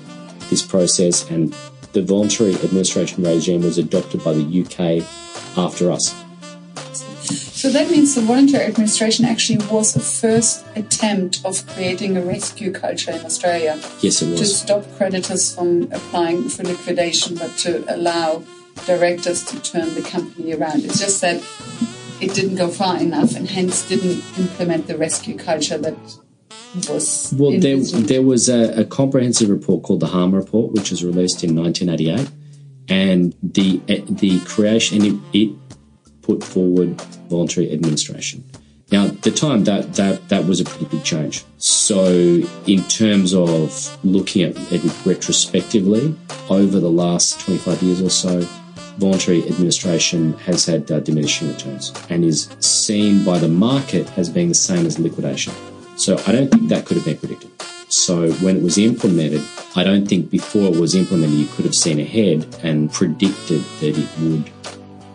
this process, and the voluntary administration regime was adopted by the UK after us. So that means the voluntary administration actually was the first attempt of creating a rescue culture in Australia Yes, it was. to stop creditors from applying for liquidation, but to allow directors to turn the company around. It's just that it didn't go far enough and hence didn't implement the rescue culture that was Well, there, there was a, a comprehensive report called the Harmer Report, which was released in 1988, and the eh, the creation it, it put forward voluntary administration. Now, at the time that that that was a pretty big change. So, in terms of looking at it retrospectively over the last 25 years or so, voluntary administration has had uh, diminishing returns and is seen by the market as being the same as liquidation. So I don't think that could have been predicted. So when it was implemented, I don't think before it was implemented you could have seen ahead and predicted that it would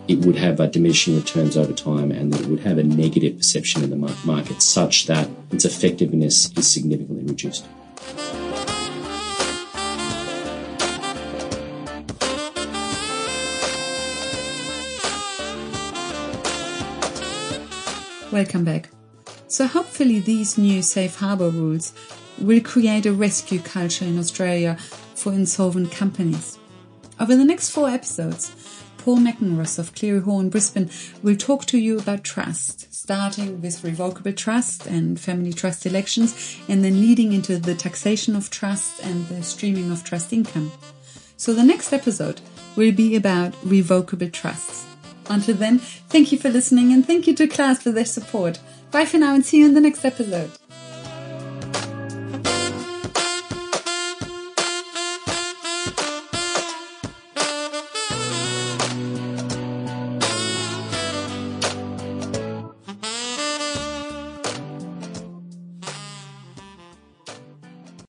it would have diminishing returns over time and that it would have a negative perception in the market such that its effectiveness is significantly reduced. Welcome back. So hopefully these new safe harbor rules will create a rescue culture in Australia for insolvent companies. Over the next four episodes, Paul McEnross of Cleary Hoare in Brisbane will talk to you about trust, starting with revocable trust and family trust elections, and then leading into the taxation of trust and the streaming of trust income. So the next episode will be about revocable trusts. Until then, thank you for listening and thank you to Class for their support. Bye for now and see you in the next episode.